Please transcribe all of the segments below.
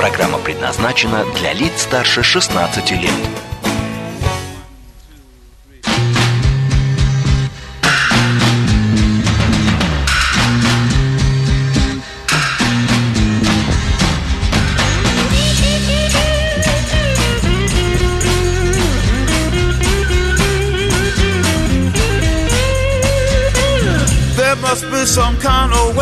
Программа предназначена для лиц старше 16 лет. Some kind of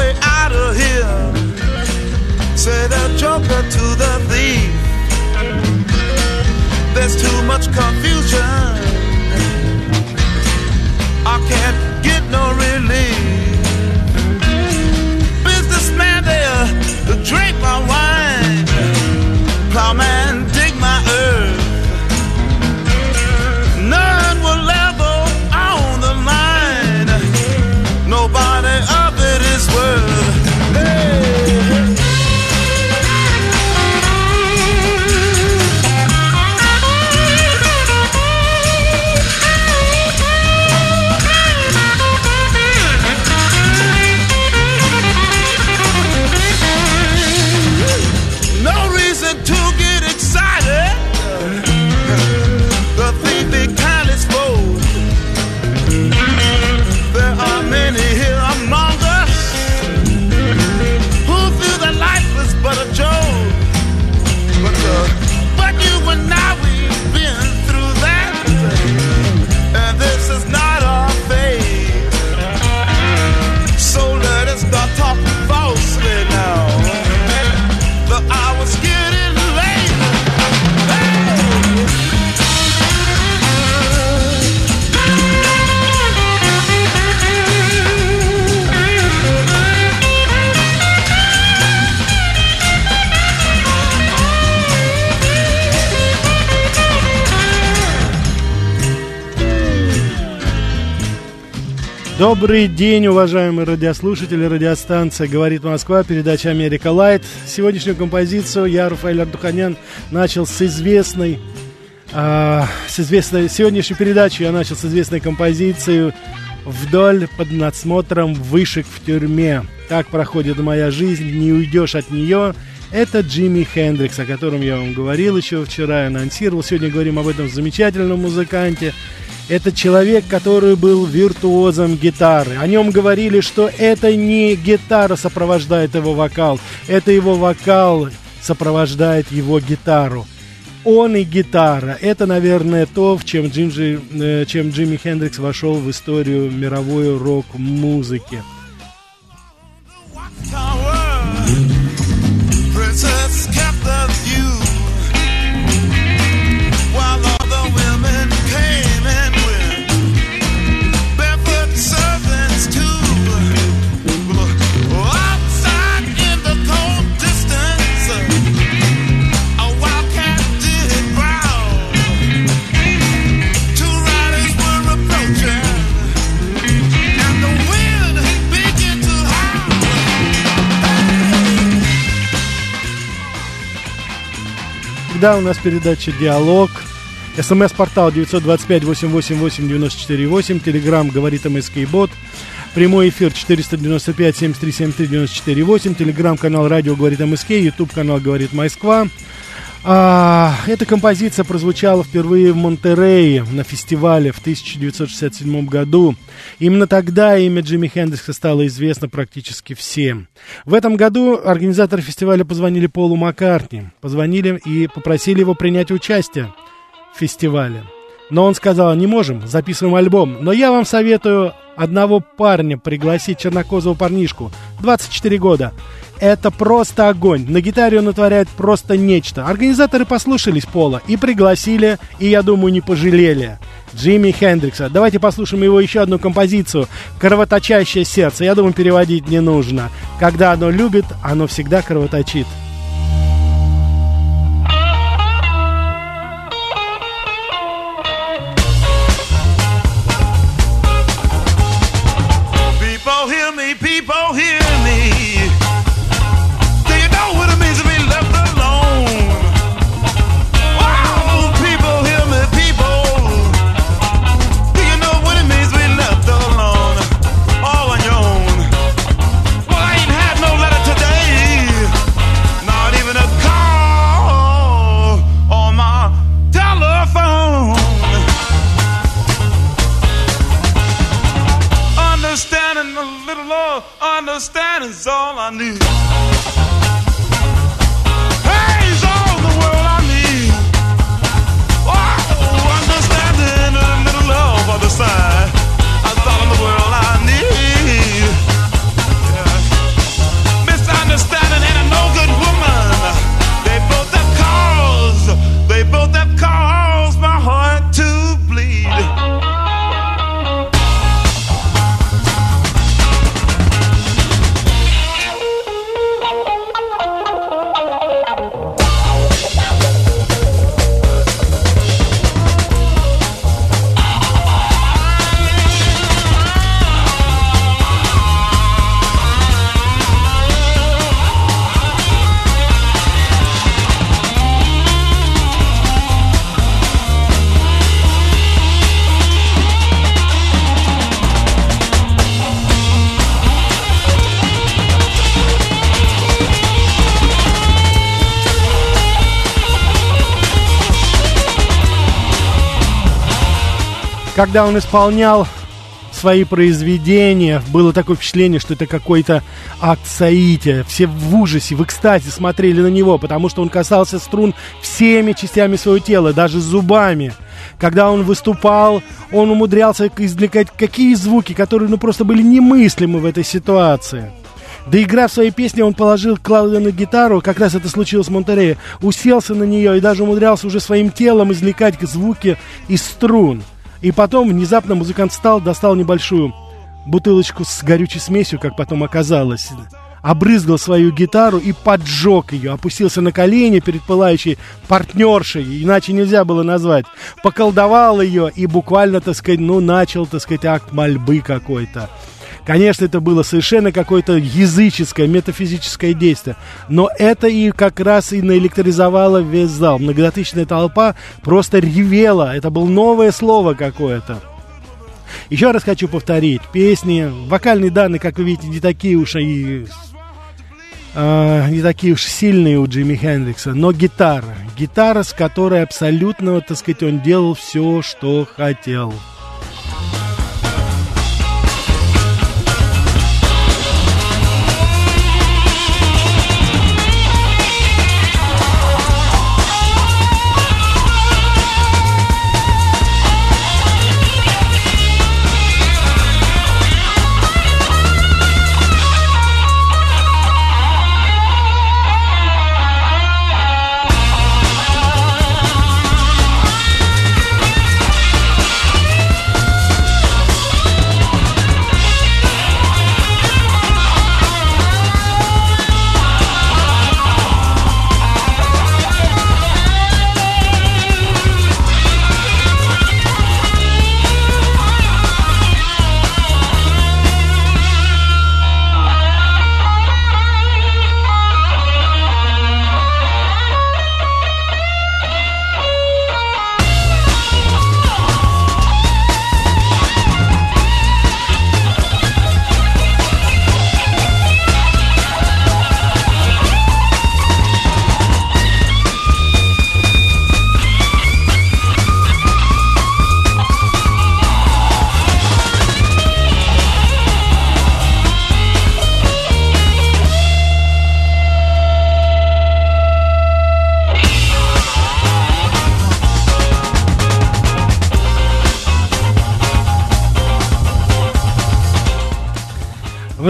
Добрый день, уважаемые радиослушатели. Радиостанция «Говорит Москва», передача «Америка Лайт». Сегодняшнюю композицию я, Рафаэль Ардуханян, начал с известной... а, с известной... Сегодняшнюю передачу я начал с известной композицией «Вдоль под надсмотром вышек в тюрьме». Так проходит моя жизнь, не уйдешь от нее. Это Джимми Хендрикс, о котором я вам говорил еще вчера, анонсировал. Сегодня говорим об этом замечательном музыканте. Это человек, который был виртуозом гитары. О нем говорили, что это не гитара сопровождает его вокал, это его вокал сопровождает его гитару. Он и гитара. Это, наверное, то, в чем, Джимджи, э, чем Джимми Хендрикс вошел в историю мировой рок-музыки. Всегда у нас передача «Диалог». СМС-портал 925-888-94-8. Телеграмм «Говорит МСК Бот». Прямой эфир 495-7373-94-8. Телеграм-канал «Радио говорит МСК». Ютуб-канал «Говорит Москва». А, эта композиция прозвучала впервые в Монтерее на фестивале в 1967 году. Именно тогда имя Джимми Хендрикса стало известно практически всем. В этом году организаторы фестиваля позвонили Полу Маккартни, позвонили и попросили его принять участие в фестивале. Но он сказал, не можем, записываем альбом. Но я вам советую одного парня пригласить, чернокозого парнишку, 24 года. Это просто огонь. На гитаре он натворяет просто нечто. Организаторы послушались Пола и пригласили, и, я думаю, не пожалели. Джимми Хендрикса. Давайте послушаем его еще одну композицию «Кровоточащее сердце». Я думаю, переводить не нужно. Когда оно любит, оно всегда кровоточит. I need. Когда он исполнял свои произведения, было такое впечатление, что это какой-то акт соития. Все в ужасе, в экстазе смотрели на него, потому что он касался струн всеми частями своего тела, даже зубами. Когда он выступал, он умудрялся извлекать какие звуки, которые ну, просто были немыслимы в этой ситуации. Доиграв свои песни, он положил Клаудио на гитару, как раз это случилось в Монтерее, уселся на нее и даже умудрялся уже своим телом извлекать звуки из струн. И потом внезапно музыкант встал, достал небольшую бутылочку с горючей смесью, как потом оказалось, обрызгал свою гитару и поджег ее, опустился на колени перед пылающей партнершей, иначе нельзя было назвать, поколдовал ее и буквально, так сказать, ну, начал, так сказать, акт мольбы какой-то. Конечно, это было совершенно какое-то языческое, метафизическое действие. Но это и как раз и наэлектризовало весь зал. Многотысячная толпа просто ревела. Это было новое слово какое-то. Еще раз хочу повторить. Песни, вокальные данные, как вы видите, не такие уж и Uh, не такие уж сильные у Джимми Хендрикса, но гитара. Гитара, с которой абсолютно, так сказать, он делал все, что хотел.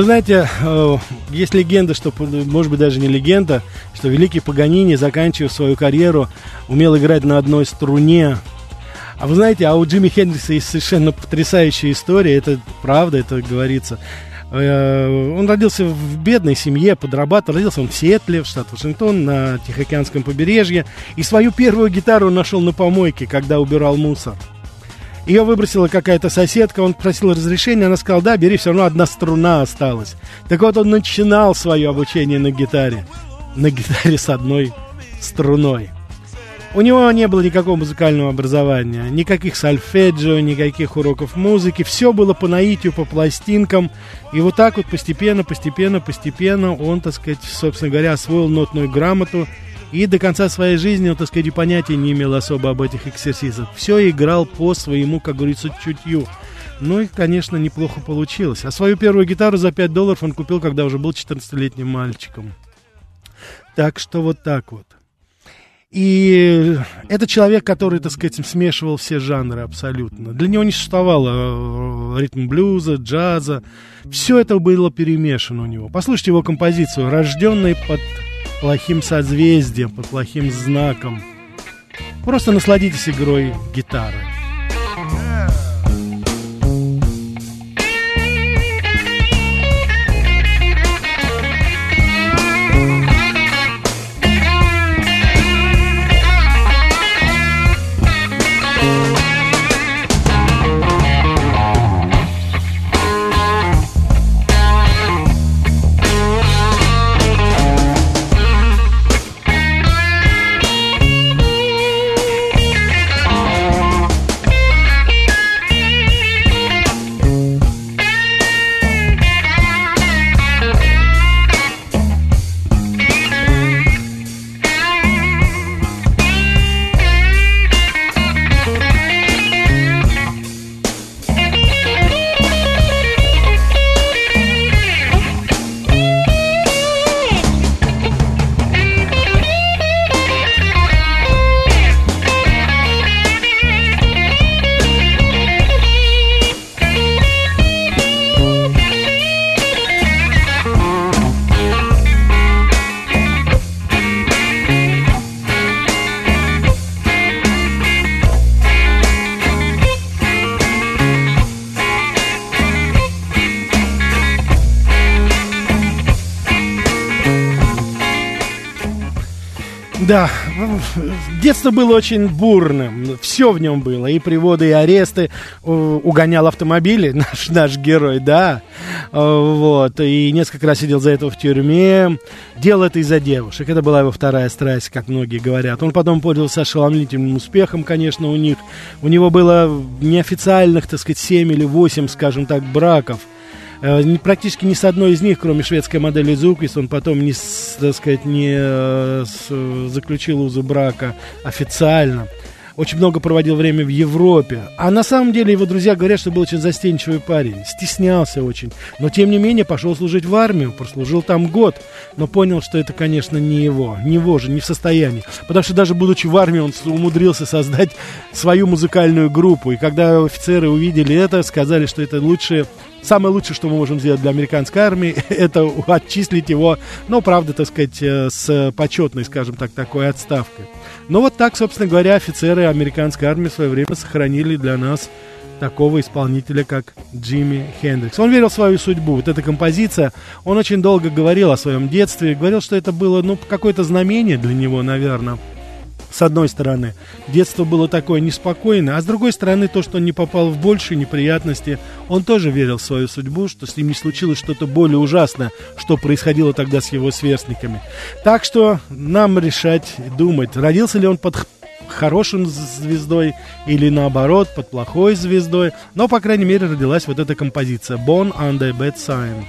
Знаете, э, есть легенда, что, может быть, даже не легенда, что великий Паганини, заканчивая свою карьеру, умел играть на одной струне. А вы знаете, а у Джимми Хендрикса есть совершенно потрясающая история, это правда, это говорится. Э, он родился в бедной семье, подрабатывал. Родился он в Сиэтле, в штат Вашингтон, на Тихоокеанском побережье. И свою первую гитару нашел на помойке, когда убирал мусор. Ее выбросила какая-то соседка, он просил разрешения, она сказала, да, бери, все равно одна струна осталась. Так вот, он начинал свое обучение на гитаре. На гитаре с одной струной. У него не было никакого музыкального образования, никаких сольфеджио, никаких уроков музыки. Все было по наитию, по пластинкам. И вот так вот постепенно, постепенно, постепенно он, так сказать, собственно говоря, освоил нотную грамоту и до конца своей жизни, он, так сказать, понятия не имел особо об этих эксерсисах. Все играл по своему, как говорится, чутью. Ну и, конечно, неплохо получилось. А свою первую гитару за 5 долларов он купил, когда уже был 14-летним мальчиком. Так что вот так вот. И это человек, который, так сказать, смешивал все жанры абсолютно. Для него не существовало э, ритм блюза, джаза. Все это было перемешано у него. Послушайте его композицию «Рожденный под плохим созвездием, под плохим знаком. Просто насладитесь игрой гитары. Да, детство было очень бурным, все в нем было, и приводы, и аресты, угонял автомобили, наш, наш герой, да, вот, и несколько раз сидел за это в тюрьме, делал это из-за девушек, это была его вторая страсть, как многие говорят. Он потом пользовался ошеломительным успехом, конечно, у них, у него было неофициальных, так сказать, 7 или 8, скажем так, браков, Э, практически ни с одной из них, кроме шведской модели Зуквис, он потом не, так сказать, не э, заключил узы брака официально. Очень много проводил время в Европе. А на самом деле его друзья говорят, что был очень застенчивый парень. Стеснялся очень. Но тем не менее пошел служить в армию. Прослужил там год. Но понял, что это, конечно, не его. Не его же, не в состоянии. Потому что даже будучи в армии, он умудрился создать свою музыкальную группу. И когда офицеры увидели это, сказали, что это лучшее Самое лучшее, что мы можем сделать для американской армии, это отчислить его, ну, правда, так сказать, э, с почетной, скажем так, такой отставкой. Но вот так, собственно говоря, офицеры американской армии в свое время сохранили для нас такого исполнителя, как Джимми Хендрикс. Он верил в свою судьбу. Вот эта композиция, он очень долго говорил о своем детстве, говорил, что это было, ну, какое-то знамение для него, наверное с одной стороны, детство было такое неспокойное, а с другой стороны, то, что он не попал в большие неприятности, он тоже верил в свою судьбу, что с ним не случилось что-то более ужасное, что происходило тогда с его сверстниками. Так что нам решать, думать, родился ли он под хорошим звездой или наоборот под плохой звездой, но, по крайней мере, родилась вот эта композиция «Born Under Bad Sign».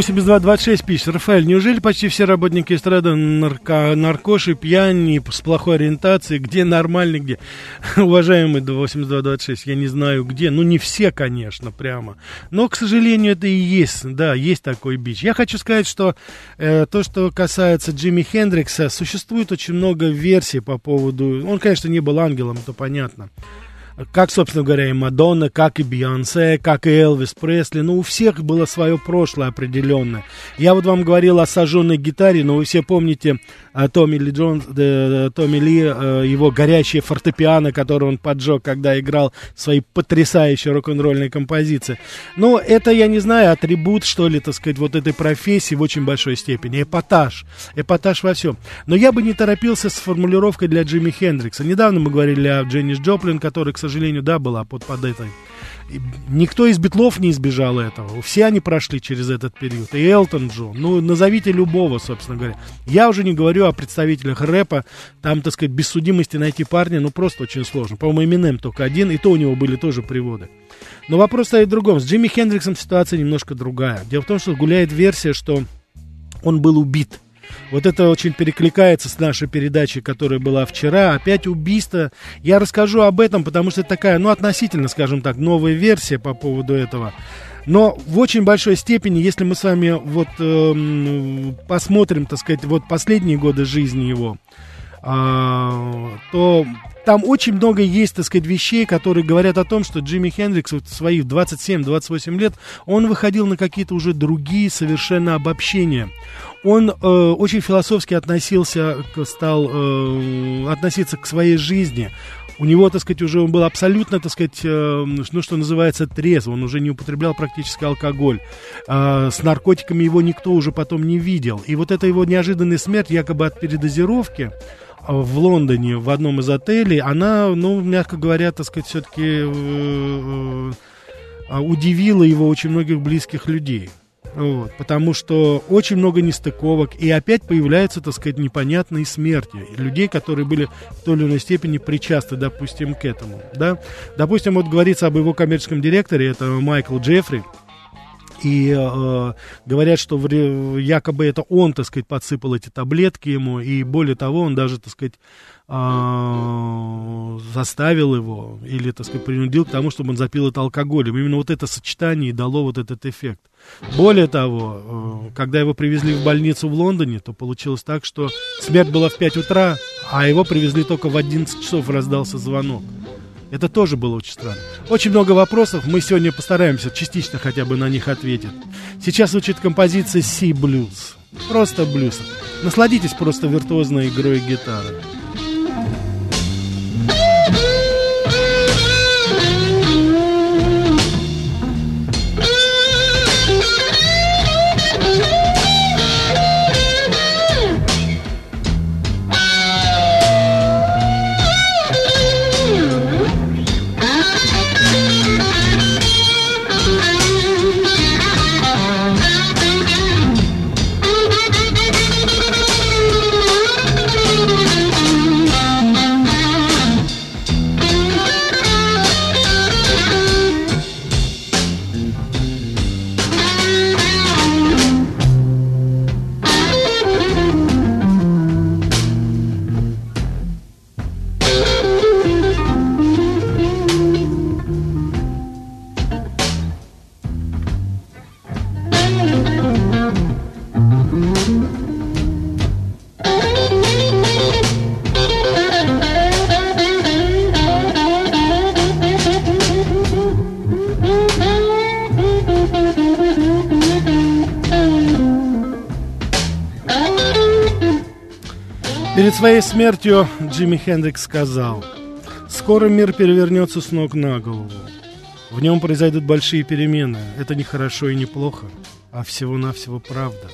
8226 пишет. Рафаэль, неужели почти все работники эстрады нарко, наркоши, пьяни, с плохой ориентацией? Где нормальный, где? Уважаемый 8226, я не знаю где. Ну, не все, конечно, прямо. Но, к сожалению, это и есть, да, есть такой бич. Я хочу сказать, что э, то, что касается Джимми Хендрикса, существует очень много версий по поводу... Он, конечно, не был ангелом, это понятно как, собственно говоря, и Мадонна, как и Бейонсе, как и Элвис Пресли. Ну, у всех было свое прошлое определенное. Я вот вам говорил о сожженной гитаре, но вы все помните а, Томми Ли Джонс, э, Томми Ли, э, его горячее фортепиано, которое он поджег, когда играл свои потрясающие рок-н-ролльные композиции. Но это, я не знаю, атрибут, что ли, так сказать, вот этой профессии в очень большой степени. Эпатаж. Эпатаж во всем. Но я бы не торопился с формулировкой для Джимми Хендрикса. Недавно мы говорили о Дженнис Джоплин, который, к сожалению, да, была под, под этой Никто из битлов не избежал этого. Все они прошли через этот период. И Элтон Джон. Ну, назовите любого, собственно говоря. Я уже не говорю о представителях рэпа. Там, так сказать, без судимости найти парня, ну, просто очень сложно. По-моему, Эминем только один, и то у него были тоже приводы. Но вопрос стоит в другом. С Джимми Хендриксом ситуация немножко другая. Дело в том, что гуляет версия, что он был убит вот это очень перекликается с нашей передачей, которая была вчера. Опять убийство. Я расскажу об этом, потому что это такая, ну, относительно, скажем так, новая версия по поводу этого. Но в очень большой степени, если мы с вами вот э, посмотрим, так сказать, вот последние годы жизни его, э, то там очень много есть, так сказать, вещей, которые говорят о том, что Джимми Хендрикс вот в свои 27-28 лет, он выходил на какие-то уже другие совершенно обобщения. Он э, очень философски относился, стал э, относиться к своей жизни. У него, так сказать, уже он был абсолютно, так сказать, э, ну, что называется, трезв. Он уже не употреблял практически алкоголь. А, с наркотиками его никто уже потом не видел. И вот эта его неожиданная смерть, якобы от передозировки, а, в Лондоне в одном из отелей, она, ну, мягко говоря, так сказать, все-таки удивила его очень многих близких людей. Вот, потому что очень много нестыковок, и опять появляются, так сказать, непонятные смерти людей, которые были в той или иной степени причастны, допустим, к этому. Да? Допустим, вот говорится об его коммерческом директоре, это Майкл Джеффри, и э, говорят, что вре- якобы это он, так сказать, подсыпал эти таблетки ему, и более того, он даже, так сказать, а, заставил его или, так сказать, принудил к тому, чтобы он запил это алкоголем. Именно вот это сочетание и дало вот этот эффект. Более того, э, когда его привезли в больницу в Лондоне, то получилось так, что смерть была в 5 утра, а его привезли только в 11 часов, раздался звонок. Это тоже было очень странно. Очень много вопросов, мы сегодня постараемся частично хотя бы на них ответить. Сейчас звучит композиция Sea Blues. Просто блюз. Насладитесь просто виртуозной игрой гитары. Своей смертью Джимми Хендрикс сказал, «Скоро мир перевернется с ног на голову. В нем произойдут большие перемены. Это не хорошо и не плохо, а всего-навсего правда.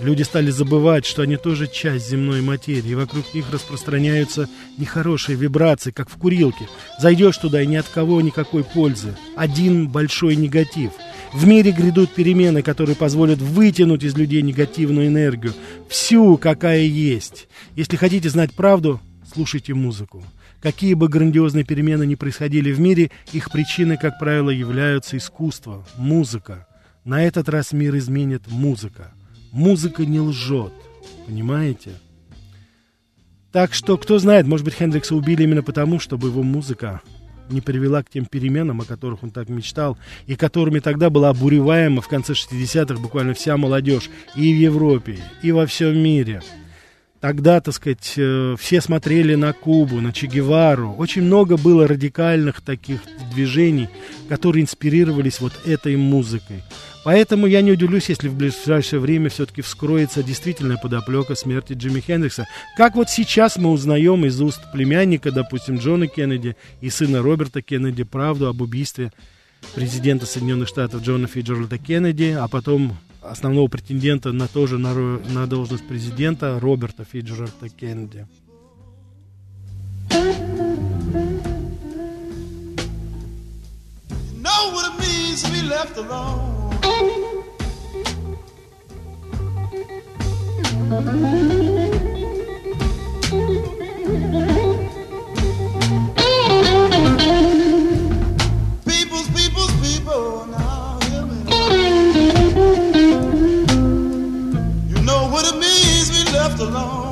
Люди стали забывать, что они тоже часть земной материи, и вокруг них распространяются нехорошие вибрации, как в курилке. Зайдешь туда, и ни от кого никакой пользы. Один большой негатив. В мире грядут перемены, которые позволят вытянуть из людей негативную энергию. Всю, какая есть. Если хотите знать правду, слушайте музыку. Какие бы грандиозные перемены ни происходили в мире, их причиной, как правило, являются искусство, музыка. На этот раз мир изменит музыка. Музыка не лжет, понимаете? Так что, кто знает, может быть, Хендрикса убили именно потому, чтобы его музыка не привела к тем переменам, о которых он так мечтал, и которыми тогда была обуреваема в конце 60-х буквально вся молодежь и в Европе, и во всем мире. Тогда, так сказать, э, все смотрели на Кубу, на Че Гевару. Очень много было радикальных таких движений, которые инспирировались вот этой музыкой. Поэтому я не удивлюсь, если в ближайшее время все-таки вскроется действительная подоплека смерти Джимми Хендрикса. Как вот сейчас мы узнаем из уст племянника, допустим, Джона Кеннеди и сына Роберта Кеннеди правду об убийстве президента Соединенных Штатов Джона Фиджеральда Кеннеди, а потом основного претендента на тоже на, на должность президента Роберта Фиджеральда Кеннеди. People's, people's, people, now alone.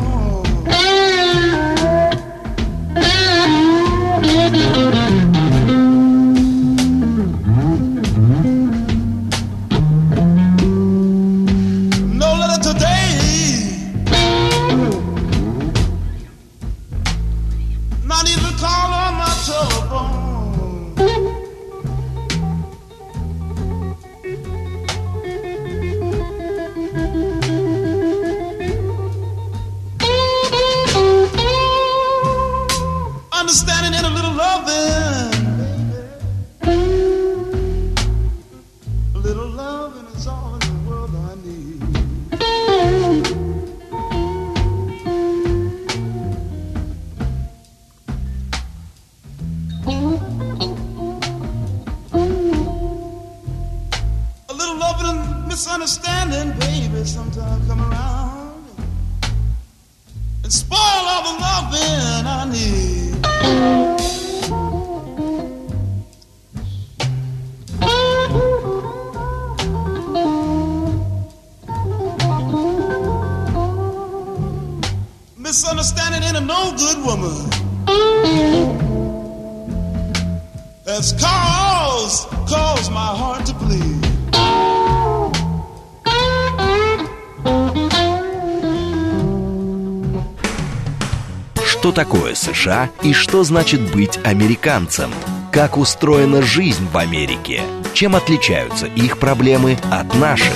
США и что значит быть американцем? Как устроена жизнь в Америке? Чем отличаются их проблемы от наших?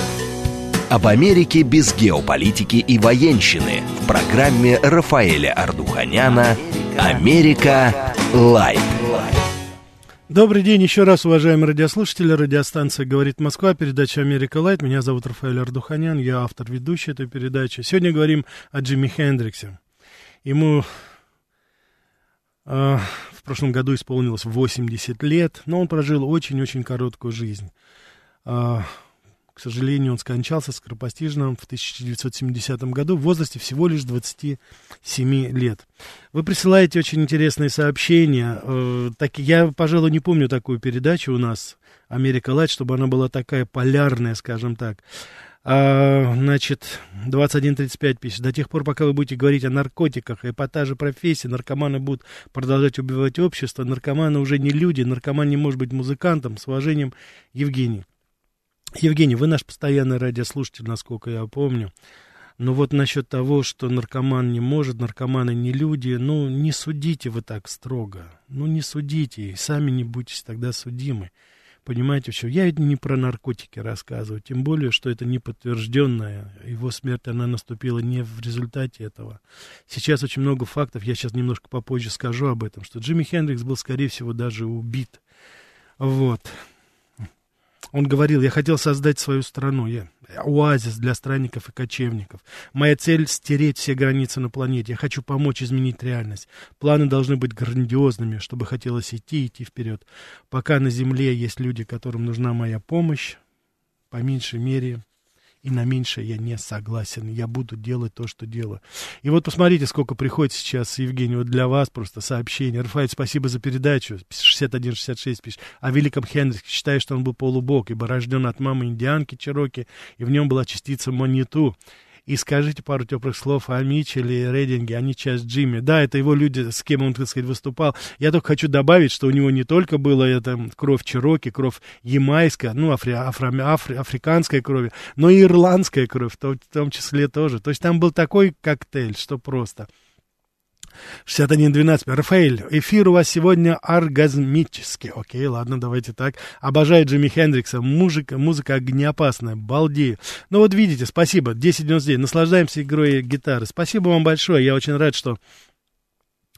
Об Америке без геополитики и военщины в программе Рафаэля Ардуханяна «Америка. Light». Добрый день еще раз, уважаемые радиослушатели. Радиостанция «Говорит Москва», передача «Америка Light». Меня зовут Рафаэль Ардуханян, я автор ведущей этой передачи. Сегодня говорим о Джимми Хендриксе. Ему в прошлом году исполнилось 80 лет, но он прожил очень-очень короткую жизнь. Э, к сожалению, он скончался скоропостижно в 1970 году в возрасте всего лишь 27 лет. Вы присылаете очень интересные сообщения. Э, так, я, пожалуй, не помню такую передачу у нас, «Америка Лайт», чтобы она была такая полярная, скажем так. А, значит, 21.35 пишет. До тех пор, пока вы будете говорить о наркотиках, эпатаже профессии, наркоманы будут продолжать убивать общество. Наркоманы уже не люди, наркоман не может быть музыкантом. С уважением, Евгений. Евгений, вы наш постоянный радиослушатель, насколько я помню. Но вот насчет того, что наркоман не может, наркоманы не люди, ну, не судите вы так строго. Ну, не судите, и сами не будьте тогда судимы. Понимаете, что я ведь не про наркотики рассказываю, тем более, что это не подтвержденная. Его смерть, она наступила не в результате этого. Сейчас очень много фактов, я сейчас немножко попозже скажу об этом, что Джимми Хендрикс был, скорее всего, даже убит. Вот. Он говорил, я хотел создать свою страну, я, оазис для странников и кочевников. Моя цель — стереть все границы на планете. Я хочу помочь изменить реальность. Планы должны быть грандиозными, чтобы хотелось идти, идти вперед. Пока на Земле есть люди, которым нужна моя помощь, по меньшей мере, и на меньшее я не согласен. Я буду делать то, что делаю. И вот посмотрите, сколько приходит сейчас, Евгений, вот для вас просто сообщение. Рафаэль, спасибо за передачу. 61-66 пишет. О великом Хенрике. Считаю, что он был полубог, ибо рожден от мамы индианки Чироки, и в нем была частица маниту и скажите пару теплых слов о Митчелле и Рейдинге, они часть Джимми. Да, это его люди, с кем он, так сказать, выступал. Я только хочу добавить, что у него не только была эта кровь Чироки, кровь ямайская, ну, афри, афро, афри, африканская кровь, но и ирландская кровь в в том числе тоже. То есть там был такой коктейль, что просто. 6112. Рафаэль, эфир у вас сегодня оргазмический. Окей, ладно, давайте так. Обожаю Джимми Хендрикса. Музыка, музыка огнеопасная. Балдею. Ну вот видите, спасибо. 1099. Наслаждаемся игрой гитары. Спасибо вам большое. Я очень рад, что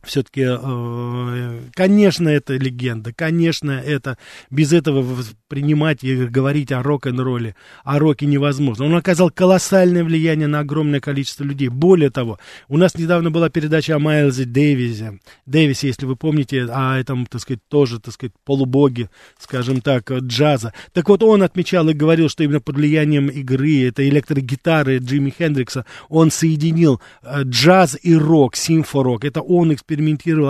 все-таки, э, конечно, это легенда, конечно, это без этого принимать и говорить о рок-н-ролле, о роке невозможно. Он оказал колоссальное влияние на огромное количество людей. Более того, у нас недавно была передача о Майлзе Дэвисе, Дэвисе, если вы помните, о этом, так сказать, тоже, так сказать, полубоге, скажем так, джаза. Так вот, он отмечал и говорил, что именно под влиянием игры, это электрогитары Джимми Хендрикса, он соединил э, джаз и рок, симфорок. Это он экспериментировал,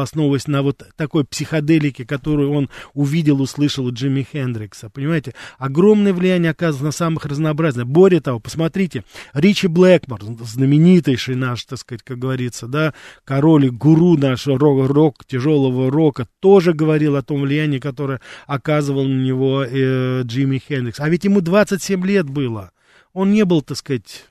основываясь на вот такой психоделике, которую он увидел, услышал у Джимми Хендрикса. Понимаете, огромное влияние оказывается на самых разнообразных. Более того, посмотрите, Ричи Блэкмор, знаменитейший наш, так сказать, как говорится, да, король и гуру нашего рок, рок, тяжелого рока, тоже говорил о том влиянии, которое оказывал на него э, Джимми Хендрикс. А ведь ему 27 лет было. Он не был, так сказать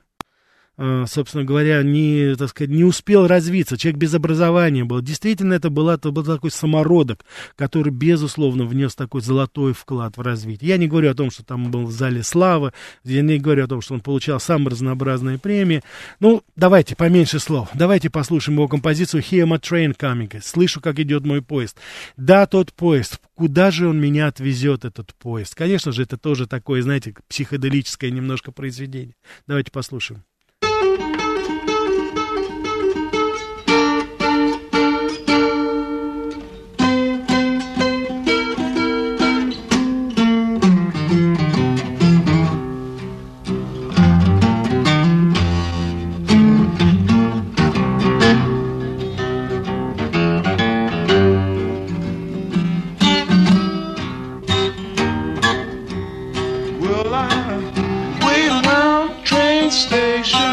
собственно говоря, не, так сказать, не успел развиться, человек без образования был. Действительно, это, была, это был такой самородок, который, безусловно, внес такой золотой вклад в развитие. Я не говорю о том, что там был в зале славы, я не говорю о том, что он получал самые разнообразные премии. Ну, давайте, поменьше слов. Давайте послушаем его композицию «Hear my train coming». «Слышу, как идет мой поезд». Да, тот поезд. Куда же он меня отвезет, этот поезд? Конечно же, это тоже такое, знаете, психоделическое немножко произведение. Давайте послушаем. station.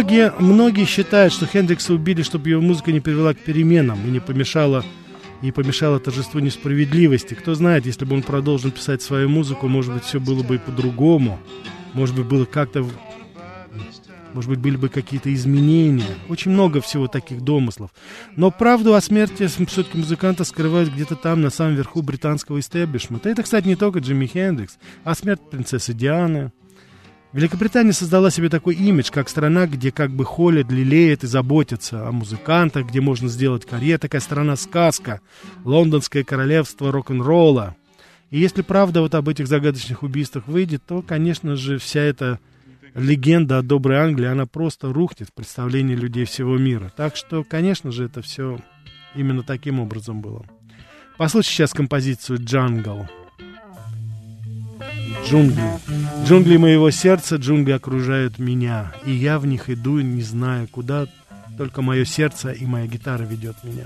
Многие, многие считают, что Хендрикса убили, чтобы его музыка не привела к переменам и не помешала, не помешала торжеству несправедливости. Кто знает, если бы он продолжил писать свою музыку, может быть, все было бы и по-другому. Может быть, было как-то... Может быть, были бы какие-то изменения. Очень много всего таких домыслов. Но правду о смерти все-таки музыканта скрывают где-то там, на самом верху британского истеблишмента. Это, кстати, не только Джимми Хендрикс, а смерть принцессы Дианы, Великобритания создала себе такой имидж, как страна, где как бы холят, лелеет и заботятся о музыкантах, где можно сделать карьеру, такая страна-сказка, лондонское королевство рок-н-ролла. И если правда вот об этих загадочных убийствах выйдет, то, конечно же, вся эта легенда о доброй Англии, она просто рухнет в представлении людей всего мира. Так что, конечно же, это все именно таким образом было. Послушайте сейчас композицию «Джангл». Джунгли. Джунгли моего сердца, джунгли окружают меня. И я в них иду, не зная куда, только мое сердце и моя гитара ведет меня.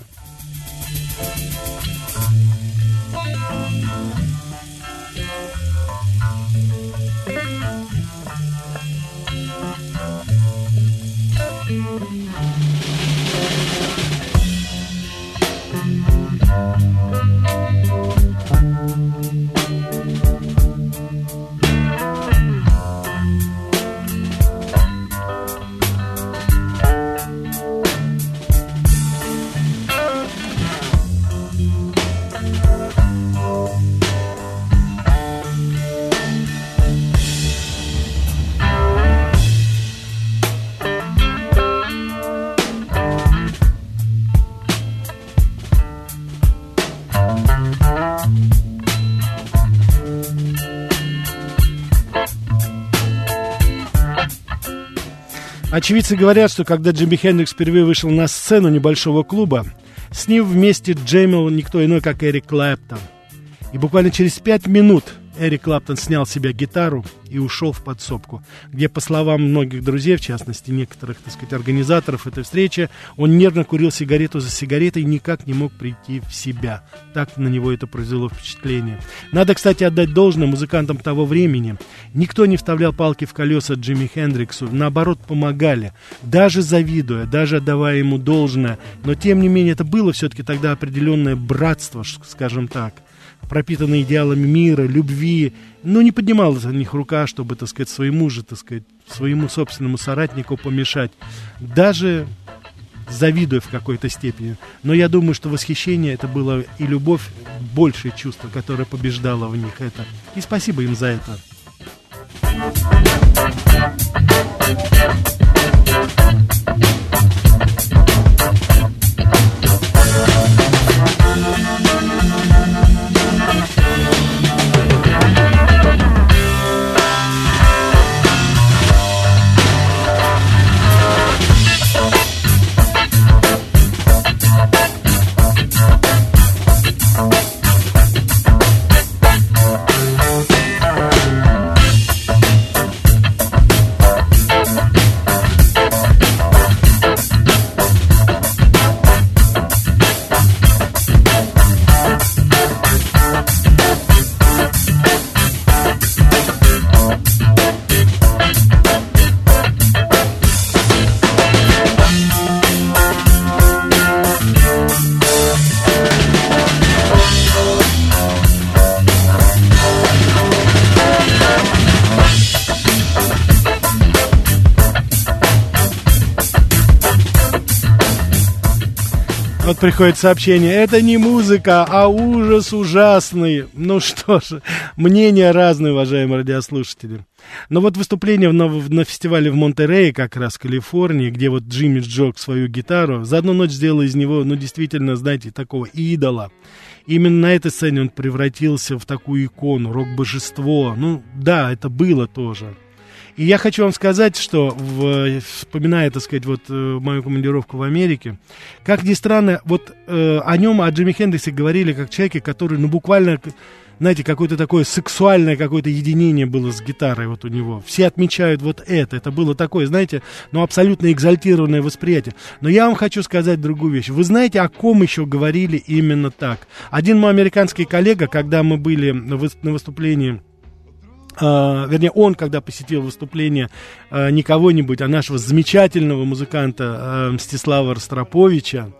Очевидцы говорят, что когда Джимми Хендрикс впервые вышел на сцену небольшого клуба, с ним вместе джемил никто иной, как Эрик Клэптон. И буквально через пять минут Эрик Клаптон снял с себя гитару и ушел в подсобку, где, по словам многих друзей, в частности некоторых, так сказать, организаторов этой встречи, он нервно курил сигарету за сигаретой и никак не мог прийти в себя. Так на него это произвело впечатление. Надо, кстати, отдать должное музыкантам того времени. Никто не вставлял палки в колеса Джимми Хендриксу, наоборот, помогали, даже завидуя, даже отдавая ему должное. Но, тем не менее, это было все-таки тогда определенное братство, скажем так пропитанные идеалами мира, любви, но не поднималась от них рука, чтобы, так сказать, своему же, так сказать, своему собственному соратнику помешать, даже завидуя в какой-то степени. Но я думаю, что восхищение это было и любовь, большее чувство, которое побеждало в них это. И спасибо им за это. Thank Вот приходит сообщение. Это не музыка, а ужас ужасный. Ну что ж, мнения разные, уважаемые радиослушатели. Но вот выступление на, на фестивале в Монтерее, как раз в Калифорнии, где вот Джимми Джок свою гитару, за одну ночь сделал из него, ну, действительно, знаете, такого идола. Именно на этой сцене он превратился в такую икону, рок-божество. Ну, да, это было тоже. И я хочу вам сказать, что, в, вспоминая, так сказать, вот э, мою командировку в Америке, как ни странно, вот э, о нем, о Джимми Хендриксе говорили как человеке, который, ну, буквально знаете, какое-то такое сексуальное какое-то единение было с гитарой вот у него. Все отмечают вот это. Это было такое, знаете, ну, абсолютно экзальтированное восприятие. Но я вам хочу сказать другую вещь. Вы знаете, о ком еще говорили именно так? Один мой американский коллега, когда мы были на выступлении Uh, вернее, он, когда посетил выступление uh, не кого-нибудь, а нашего замечательного музыканта uh, Мстислава Ростроповича,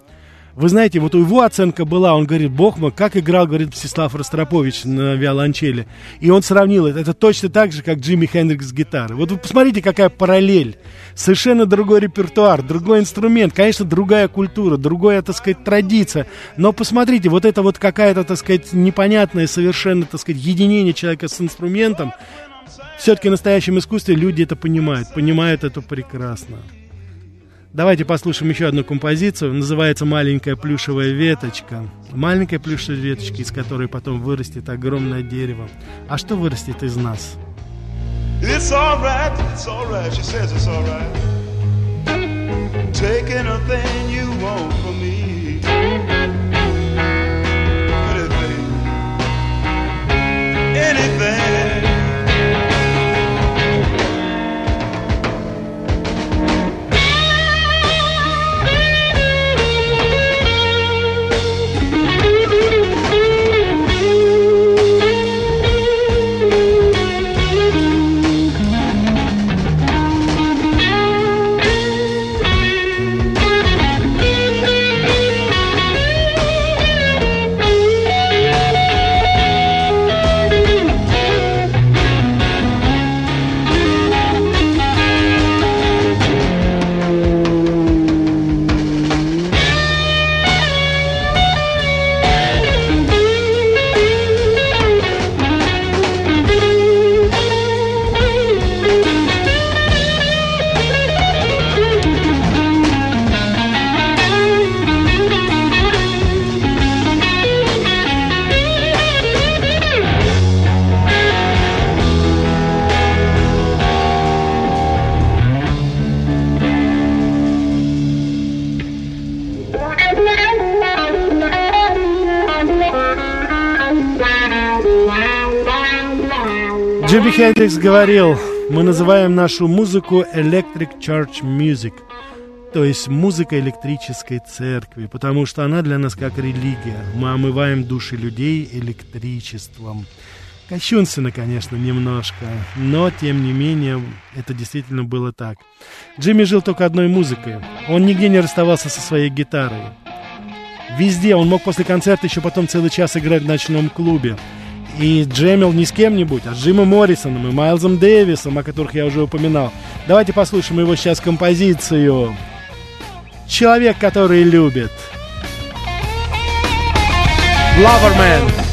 вы знаете, вот его оценка была, он говорит, бог мой, как играл, говорит Мстислав Ростропович на виолончели. И он сравнил это, это точно так же, как Джимми Хендрикс с гитарой. Вот вы посмотрите, какая параллель. Совершенно другой репертуар, другой инструмент, конечно, другая культура, другая, так сказать, традиция. Но посмотрите, вот это вот какая-то, так сказать, непонятное совершенно, так сказать, единение человека с инструментом. Все-таки в настоящем искусстве люди это понимают, понимают это прекрасно. Давайте послушаем еще одну композицию. Называется «Маленькая плюшевая веточка». Маленькая плюшевая веточка, из которой потом вырастет огромное дерево. А что вырастет из нас? It's alright, it's alright, she says it's alright. Take anything you want from me. Anything. Anything. Джимми Хендрикс говорил, мы называем нашу музыку Electric Church Music, то есть музыка электрической церкви, потому что она для нас как религия. Мы омываем души людей электричеством. Кощунственно, конечно, немножко, но, тем не менее, это действительно было так. Джимми жил только одной музыкой. Он нигде не расставался со своей гитарой. Везде он мог после концерта еще потом целый час играть в ночном клубе и джемил не с кем-нибудь, а с Джимом Моррисоном и Майлзом Дэвисом, о которых я уже упоминал. Давайте послушаем его сейчас композицию «Человек, который любит». Loverman.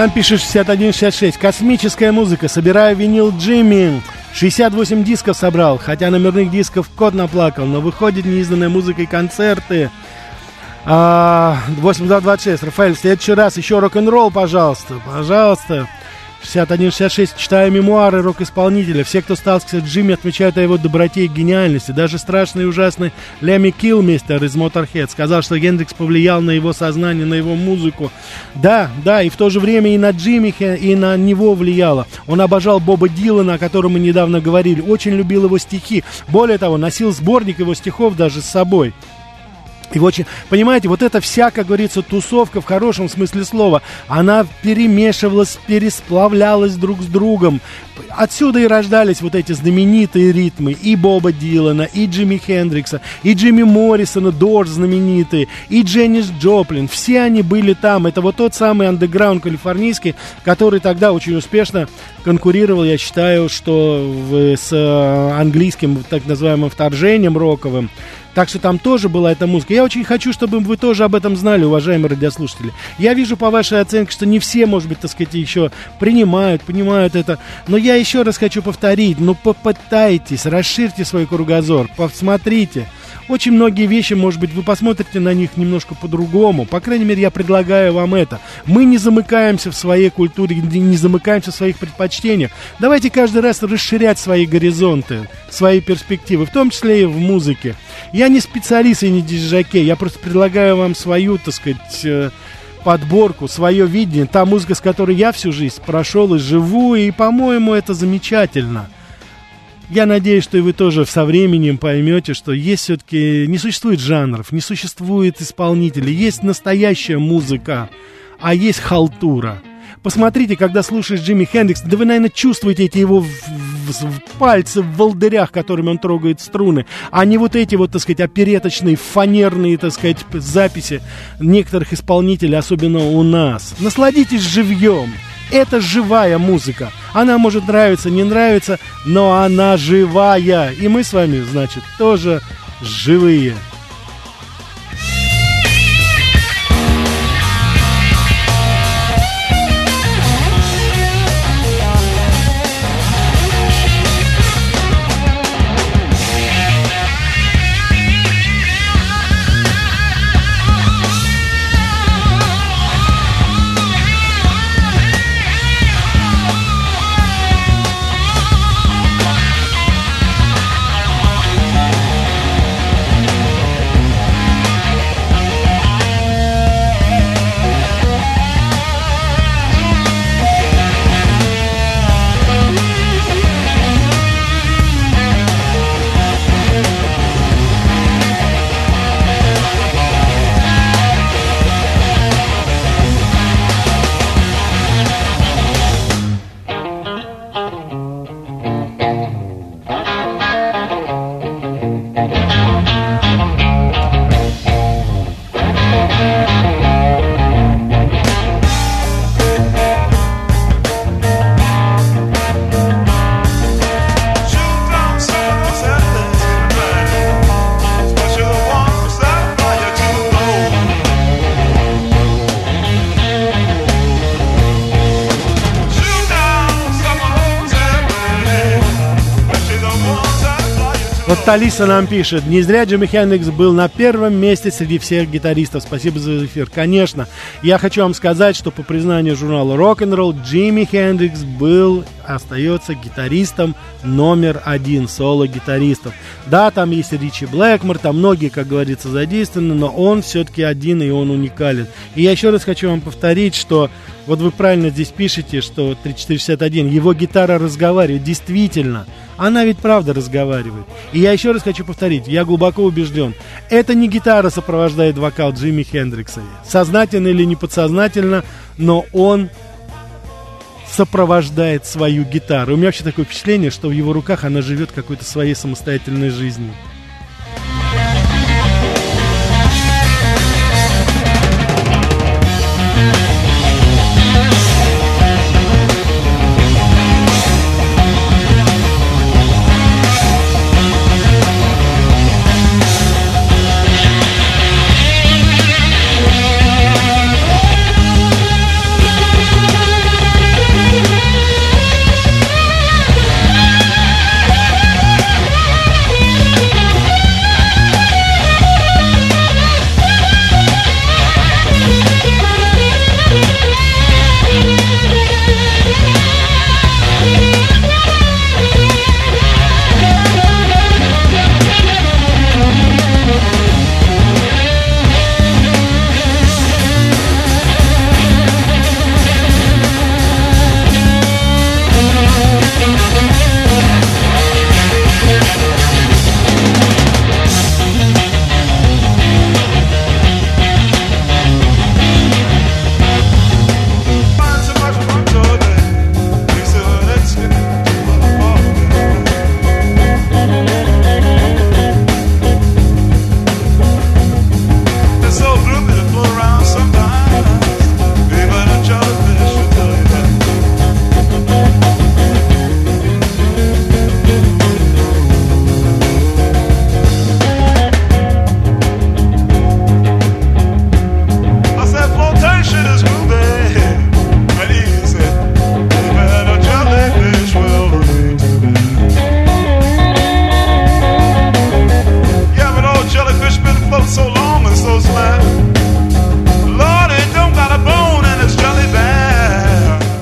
Нам пишет 6166. Космическая музыка. Собираю винил Джимми. 68 дисков собрал, хотя номерных дисков кот наплакал, но выходит неизданная музыка и концерты. А, 8226. Рафаэль, в следующий раз еще рок-н-ролл, пожалуйста. Пожалуйста. 61-66. Читаю мемуары рок-исполнителя. Все, кто сталкивается с Джимми, отмечают о его доброте и гениальности. Даже страшный и ужасный Леми Килмистер из Motorhead сказал, что Гендрикс повлиял на его сознание, на его музыку. Да, да, и в то же время и на Джимми, и на него влияло. Он обожал Боба Дилана, о котором мы недавно говорили. Очень любил его стихи. Более того, носил сборник его стихов даже с собой. И очень, понимаете, вот эта вся, как говорится, тусовка в хорошем смысле слова, она перемешивалась, пересплавлялась друг с другом. Отсюда и рождались вот эти знаменитые ритмы и Боба Дилана, и Джимми Хендрикса, и Джимми Моррисона, Дорс знаменитые, и Дженнис Джоплин. Все они были там. Это вот тот самый андеграунд калифорнийский, который тогда очень успешно конкурировал, я считаю, что с э, английским так называемым вторжением роковым. Так что там тоже была эта музыка. Я очень хочу, чтобы вы тоже об этом знали, уважаемые радиослушатели. Я вижу по вашей оценке, что не все, может быть, так сказать, еще принимают, понимают это. Но я еще раз хочу повторить, ну попытайтесь, расширьте свой кругозор, посмотрите. Очень многие вещи, может быть, вы посмотрите на них немножко по-другому. По крайней мере, я предлагаю вам это. Мы не замыкаемся в своей культуре, не замыкаемся в своих предпочтениях. Давайте каждый раз расширять свои горизонты, свои перспективы, в том числе и в музыке. Я не специалист и не диджакей, я просто предлагаю вам свою, так сказать, э, подборку, свое видение, та музыка, с которой я всю жизнь прошел и живу, и, по-моему, это замечательно. Я надеюсь, что и вы тоже со временем поймете, что есть все-таки, не существует жанров, не существует исполнителей, есть настоящая музыка, а есть халтура. Посмотрите, когда слушаешь Джимми Хендрикс, да вы, наверное, чувствуете эти его в, в, в пальцы в волдырях, которыми он трогает струны, а не вот эти вот, так сказать, опереточные, фанерные, так сказать, записи некоторых исполнителей, особенно у нас. Насладитесь живьем. Это живая музыка. Она может нравиться, не нравиться, но она живая. И мы с вами, значит, тоже живые. Талиса нам пишет, не зря Джимми Хендрикс был на первом месте среди всех гитаристов. Спасибо за эфир. Конечно, я хочу вам сказать, что по признанию журнала Rock'n'Roll, Джимми Хендрикс был, остается гитаристом номер один, соло-гитаристов. Да, там есть Ричи Блэкмор, там многие, как говорится, задействованы, но он все-таки один, и он уникален. И я еще раз хочу вам повторить, что вот вы правильно здесь пишете, что 3461, его гитара разговаривает. Действительно, она ведь правда разговаривает. И я еще раз хочу повторить, я глубоко убежден, это не гитара сопровождает вокал Джимми Хендрикса. Сознательно или не подсознательно, но он сопровождает свою гитару. У меня вообще такое впечатление, что в его руках она живет какой-то своей самостоятельной жизнью.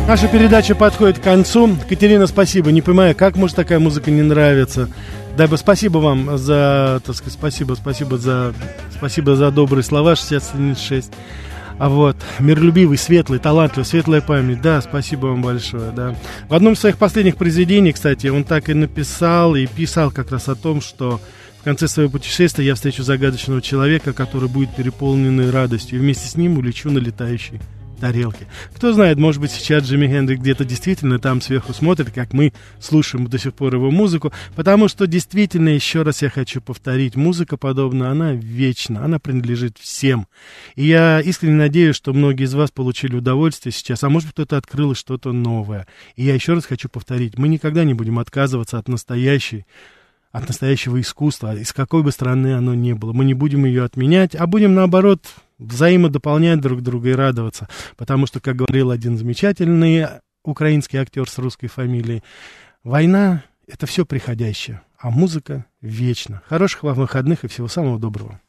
Наша передача подходит к концу. Катерина, спасибо. Не понимаю, как может такая музыка не нравиться. Дай бы спасибо вам за, так сказать, спасибо, спасибо за, спасибо за добрые слова 676. А вот, миролюбивый, светлый, талантливый, светлая память. Да, спасибо вам большое, да. В одном из своих последних произведений, кстати, он так и написал, и писал как раз о том, что в конце своего путешествия я встречу загадочного человека, который будет переполненный радостью, и вместе с ним улечу на летающий тарелки. Кто знает, может быть, сейчас Джимми Хендрик где-то действительно там сверху смотрит, как мы слушаем до сих пор его музыку, потому что действительно, еще раз я хочу повторить, музыка подобная, она вечна, она принадлежит всем. И я искренне надеюсь, что многие из вас получили удовольствие сейчас, а может быть, кто-то открыл что-то новое. И я еще раз хочу повторить, мы никогда не будем отказываться от настоящей от настоящего искусства, из какой бы страны оно ни было. Мы не будем ее отменять, а будем, наоборот, взаимодополнять друг друга и радоваться. Потому что, как говорил один замечательный украинский актер с русской фамилией, война — это все приходящее, а музыка — вечно. Хороших вам выходных и всего самого доброго.